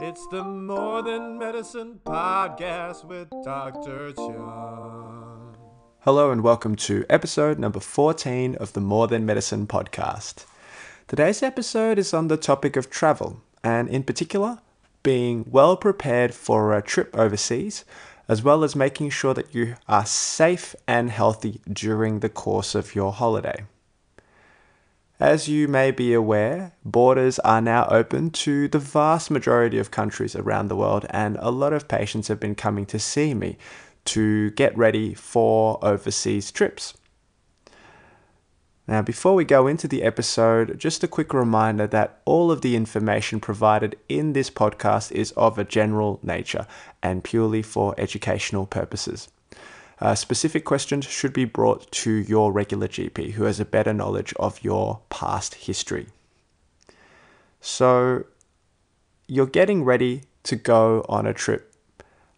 It's the More Than Medicine podcast with Dr. Chung. Hello and welcome to episode number 14 of the More Than Medicine podcast. Today's episode is on the topic of travel, and in particular, being well prepared for a trip overseas, as well as making sure that you are safe and healthy during the course of your holiday. As you may be aware, borders are now open to the vast majority of countries around the world, and a lot of patients have been coming to see me to get ready for overseas trips. Now, before we go into the episode, just a quick reminder that all of the information provided in this podcast is of a general nature and purely for educational purposes. Uh, specific questions should be brought to your regular GP who has a better knowledge of your past history. So, you're getting ready to go on a trip.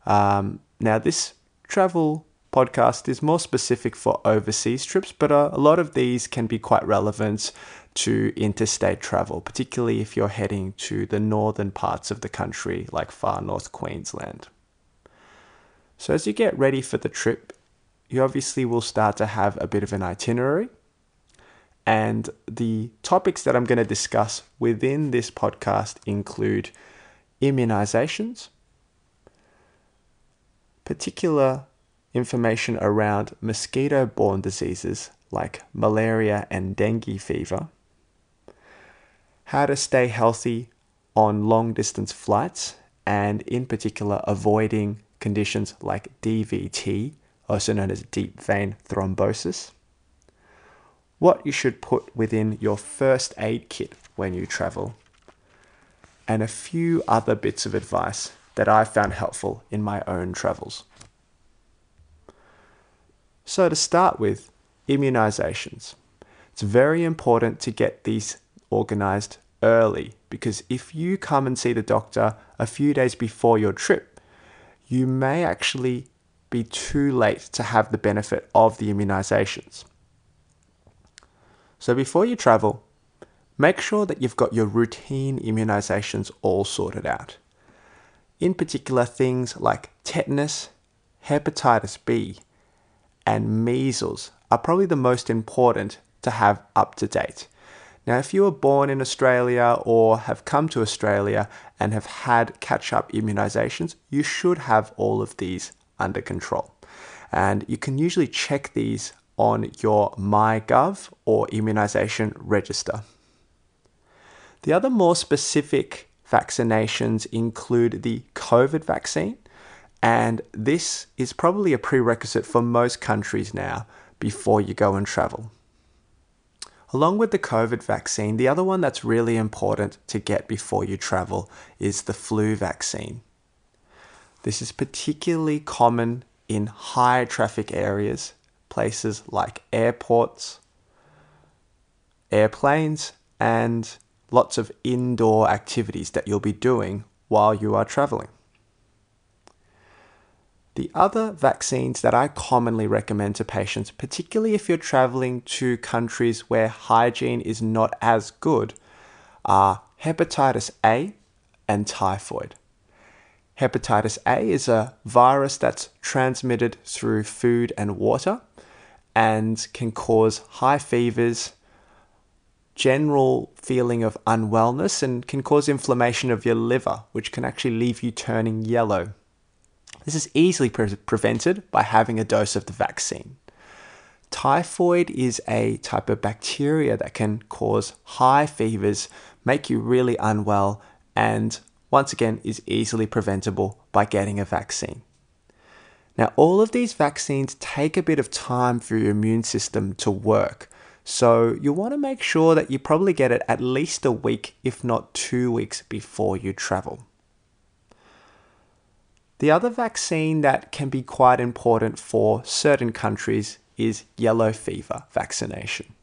Um, now, this travel podcast is more specific for overseas trips, but uh, a lot of these can be quite relevant to interstate travel, particularly if you're heading to the northern parts of the country, like far north Queensland. So, as you get ready for the trip, you obviously will start to have a bit of an itinerary. And the topics that I'm going to discuss within this podcast include immunizations, particular information around mosquito borne diseases like malaria and dengue fever, how to stay healthy on long distance flights, and in particular, avoiding conditions like DVT, also known as deep vein thrombosis. What you should put within your first aid kit when you travel, and a few other bits of advice that I found helpful in my own travels. So, to start with, immunizations. It's very important to get these organized early because if you come and see the doctor a few days before your trip, you may actually be too late to have the benefit of the immunizations. So before you travel, make sure that you've got your routine immunizations all sorted out. In particular, things like tetanus, hepatitis B, and measles are probably the most important to have up to date. Now, if you were born in Australia or have come to Australia and have had catch up immunizations, you should have all of these under control. And you can usually check these on your MyGov or immunization register. The other more specific vaccinations include the COVID vaccine, and this is probably a prerequisite for most countries now before you go and travel. Along with the COVID vaccine, the other one that's really important to get before you travel is the flu vaccine. This is particularly common in high traffic areas, places like airports, airplanes, and lots of indoor activities that you'll be doing while you are traveling. The other vaccines that I commonly recommend to patients, particularly if you're traveling to countries where hygiene is not as good, are hepatitis A and typhoid. Hepatitis A is a virus that's transmitted through food and water and can cause high fevers, general feeling of unwellness, and can cause inflammation of your liver, which can actually leave you turning yellow. This is easily pre- prevented by having a dose of the vaccine. Typhoid is a type of bacteria that can cause high fevers, make you really unwell, and once again, is easily preventable by getting a vaccine. Now, all of these vaccines take a bit of time for your immune system to work. So, you want to make sure that you probably get it at least a week, if not two weeks, before you travel. The other vaccine that can be quite important for certain countries is yellow fever vaccination.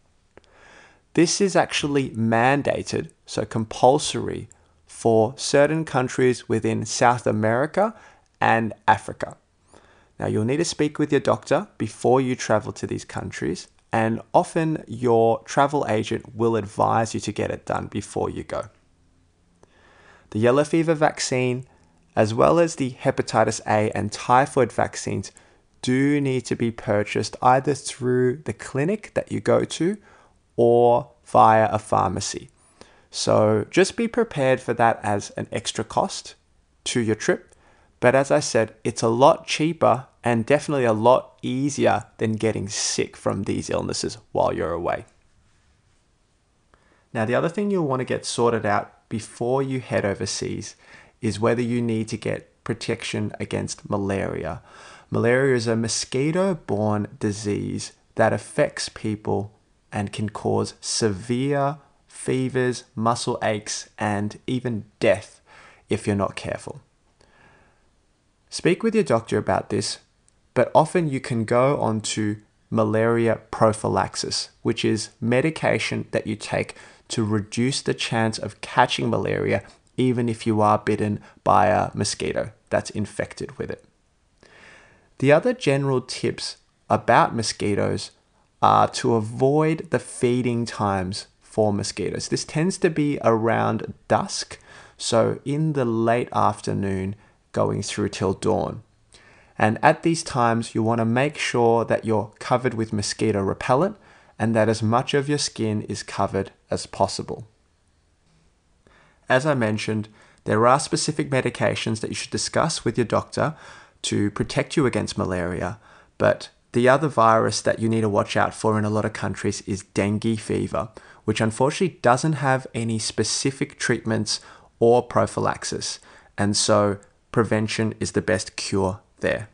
This is actually mandated, so compulsory for certain countries within South America and Africa. Now, you'll need to speak with your doctor before you travel to these countries, and often your travel agent will advise you to get it done before you go. The yellow fever vaccine, as well as the hepatitis A and typhoid vaccines, do need to be purchased either through the clinic that you go to or via a pharmacy. So just be prepared for that as an extra cost to your trip. But as I said, it's a lot cheaper and definitely a lot easier than getting sick from these illnesses while you're away. Now, the other thing you'll want to get sorted out before you head overseas is whether you need to get protection against malaria. Malaria is a mosquito borne disease that affects people and can cause severe fevers, muscle aches, and even death if you're not careful. Speak with your doctor about this, but often you can go on to malaria prophylaxis, which is medication that you take to reduce the chance of catching malaria even if you are bitten by a mosquito that's infected with it. The other general tips about mosquitoes are to avoid the feeding times for mosquitoes. This tends to be around dusk, so in the late afternoon going through till dawn. And at these times, you want to make sure that you're covered with mosquito repellent and that as much of your skin is covered as possible. As I mentioned, there are specific medications that you should discuss with your doctor to protect you against malaria, but the other virus that you need to watch out for in a lot of countries is dengue fever, which unfortunately doesn't have any specific treatments or prophylaxis, and so prevention is the best cure there.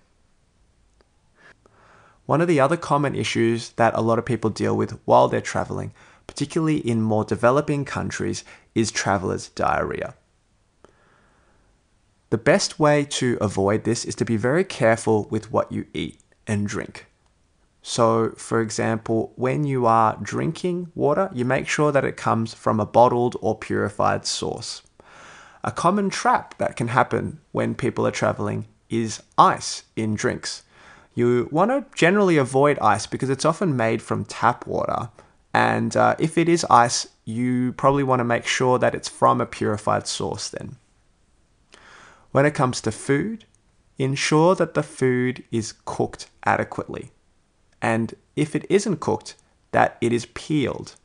One of the other common issues that a lot of people deal with while they're traveling, particularly in more developing countries, is travelers' diarrhea. The best way to avoid this is to be very careful with what you eat and drink. So, for example, when you are drinking water, you make sure that it comes from a bottled or purified source. A common trap that can happen when people are traveling is ice in drinks. You want to generally avoid ice because it's often made from tap water. And uh, if it is ice, you probably want to make sure that it's from a purified source then. When it comes to food, ensure that the food is cooked adequately. And if it isn't cooked, that it is peeled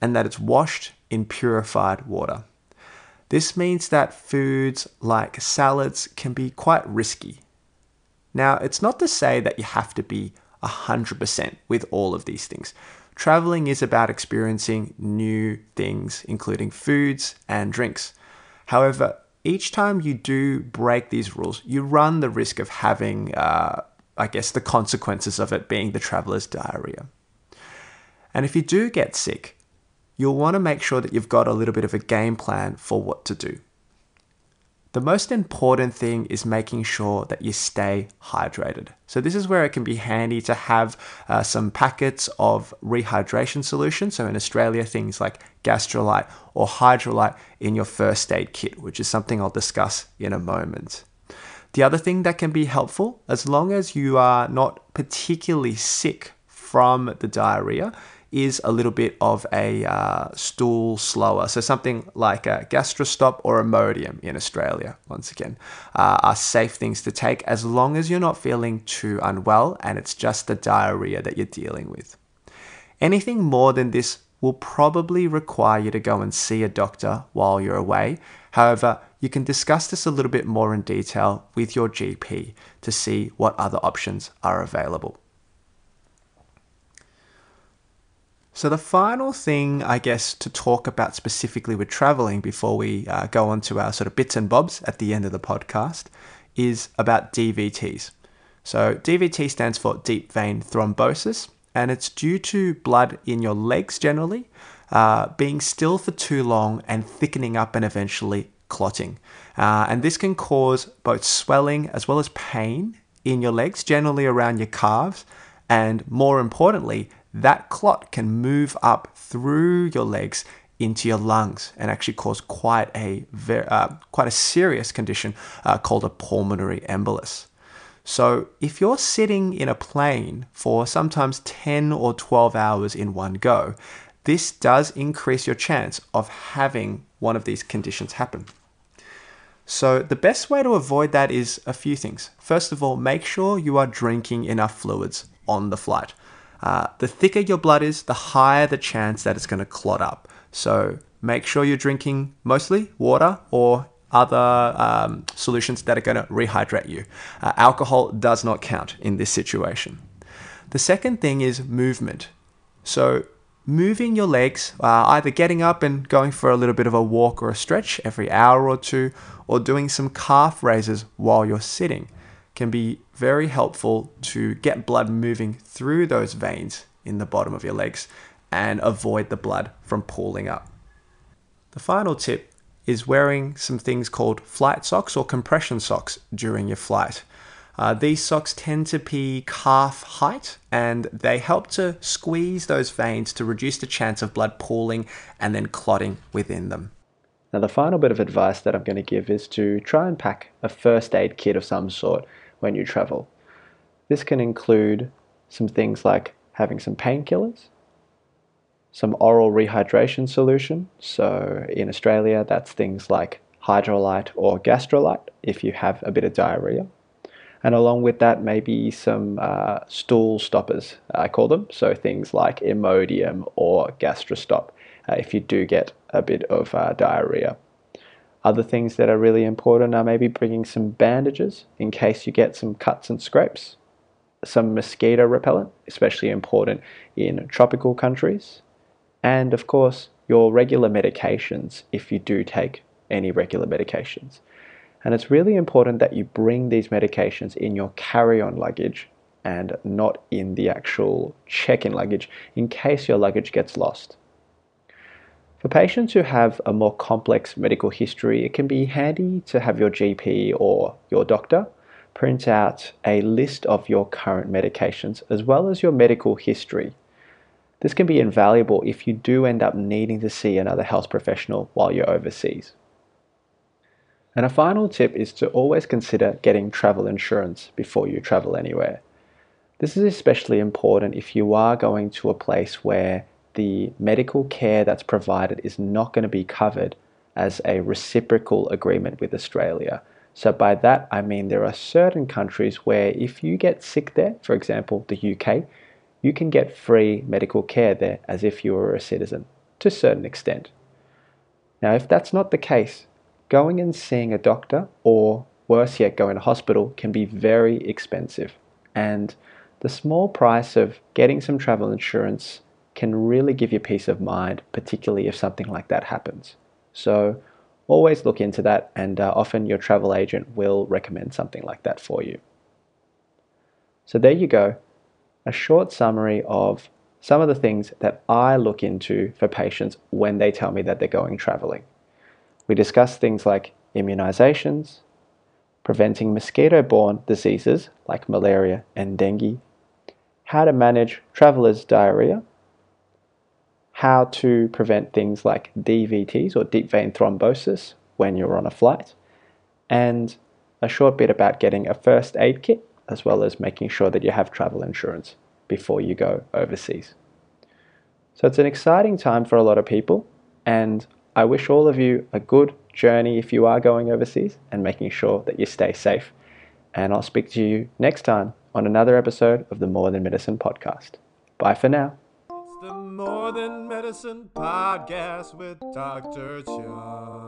and that it's washed in purified water. This means that foods like salads can be quite risky now, it's not to say that you have to be 100% with all of these things. Traveling is about experiencing new things, including foods and drinks. However, each time you do break these rules, you run the risk of having, uh, I guess, the consequences of it being the traveler's diarrhea. And if you do get sick, you'll want to make sure that you've got a little bit of a game plan for what to do. The most important thing is making sure that you stay hydrated. So, this is where it can be handy to have uh, some packets of rehydration solution. So, in Australia, things like Gastrolyte or Hydralyte in your first aid kit, which is something I'll discuss in a moment. The other thing that can be helpful, as long as you are not particularly sick from the diarrhea, is a little bit of a uh, stool slower. So something like a gastrostop or Imodium in Australia, once again, uh, are safe things to take as long as you're not feeling too unwell and it's just the diarrhea that you're dealing with. Anything more than this will probably require you to go and see a doctor while you're away. However, you can discuss this a little bit more in detail with your GP to see what other options are available. So, the final thing, I guess, to talk about specifically with traveling before we uh, go on to our sort of bits and bobs at the end of the podcast is about DVTs. So, DVT stands for deep vein thrombosis, and it's due to blood in your legs generally uh, being still for too long and thickening up and eventually clotting. Uh, and this can cause both swelling as well as pain in your legs, generally around your calves, and more importantly, that clot can move up through your legs into your lungs and actually cause quite a uh, quite a serious condition uh, called a pulmonary embolus. So, if you're sitting in a plane for sometimes 10 or 12 hours in one go, this does increase your chance of having one of these conditions happen. So, the best way to avoid that is a few things. First of all, make sure you are drinking enough fluids on the flight. Uh, the thicker your blood is, the higher the chance that it's going to clot up. So, make sure you're drinking mostly water or other um, solutions that are going to rehydrate you. Uh, alcohol does not count in this situation. The second thing is movement. So, moving your legs, uh, either getting up and going for a little bit of a walk or a stretch every hour or two, or doing some calf raises while you're sitting, can be very helpful to get blood moving through those veins in the bottom of your legs and avoid the blood from pooling up. The final tip is wearing some things called flight socks or compression socks during your flight. Uh, these socks tend to be calf height and they help to squeeze those veins to reduce the chance of blood pooling and then clotting within them. Now, the final bit of advice that I'm going to give is to try and pack a first aid kit of some sort when you travel. This can include some things like having some painkillers, some oral rehydration solution. So in Australia, that's things like Hydralyte or Gastrolyte if you have a bit of diarrhea. And along with that, maybe some uh, stool stoppers, I call them. So things like Imodium or Gastrostop uh, if you do get a bit of uh, diarrhea. Other things that are really important are maybe bringing some bandages in case you get some cuts and scrapes, some mosquito repellent, especially important in tropical countries, and of course, your regular medications if you do take any regular medications. And it's really important that you bring these medications in your carry on luggage and not in the actual check in luggage in case your luggage gets lost. For patients who have a more complex medical history, it can be handy to have your GP or your doctor print out a list of your current medications as well as your medical history this can be invaluable if you do end up needing to see another health professional while you're overseas. And a final tip is to always consider getting travel insurance before you travel anywhere. This is especially important if you are going to a place where the medical care that's provided is not going to be covered as a reciprocal agreement with Australia. So, by that I mean there are certain countries where if you get sick there, for example, the UK, you can get free medical care there as if you were a citizen, to a certain extent. Now, if that's not the case, going and seeing a doctor, or worse yet, going to hospital, can be very expensive. And the small price of getting some travel insurance can really give you peace of mind, particularly if something like that happens. So, always look into that, and uh, often your travel agent will recommend something like that for you. So, there you go a short summary of some of the things that I look into for patients when they tell me that they're going traveling. We discuss things like immunizations, preventing mosquito borne diseases like malaria and dengue, how to manage travelers' diarrhea, how to prevent things like DVTs or deep vein thrombosis when you're on a flight, and a short bit about getting a first aid kit as well as making sure that you have travel insurance before you go overseas. So it's an exciting time for a lot of people, and I wish all of you a good journey if you are going overseas and making sure that you stay safe. And I'll speak to you next time on another episode of the More Than Medicine podcast. Bye for now. It's the More Than Medicine podcast with Dr. Chung.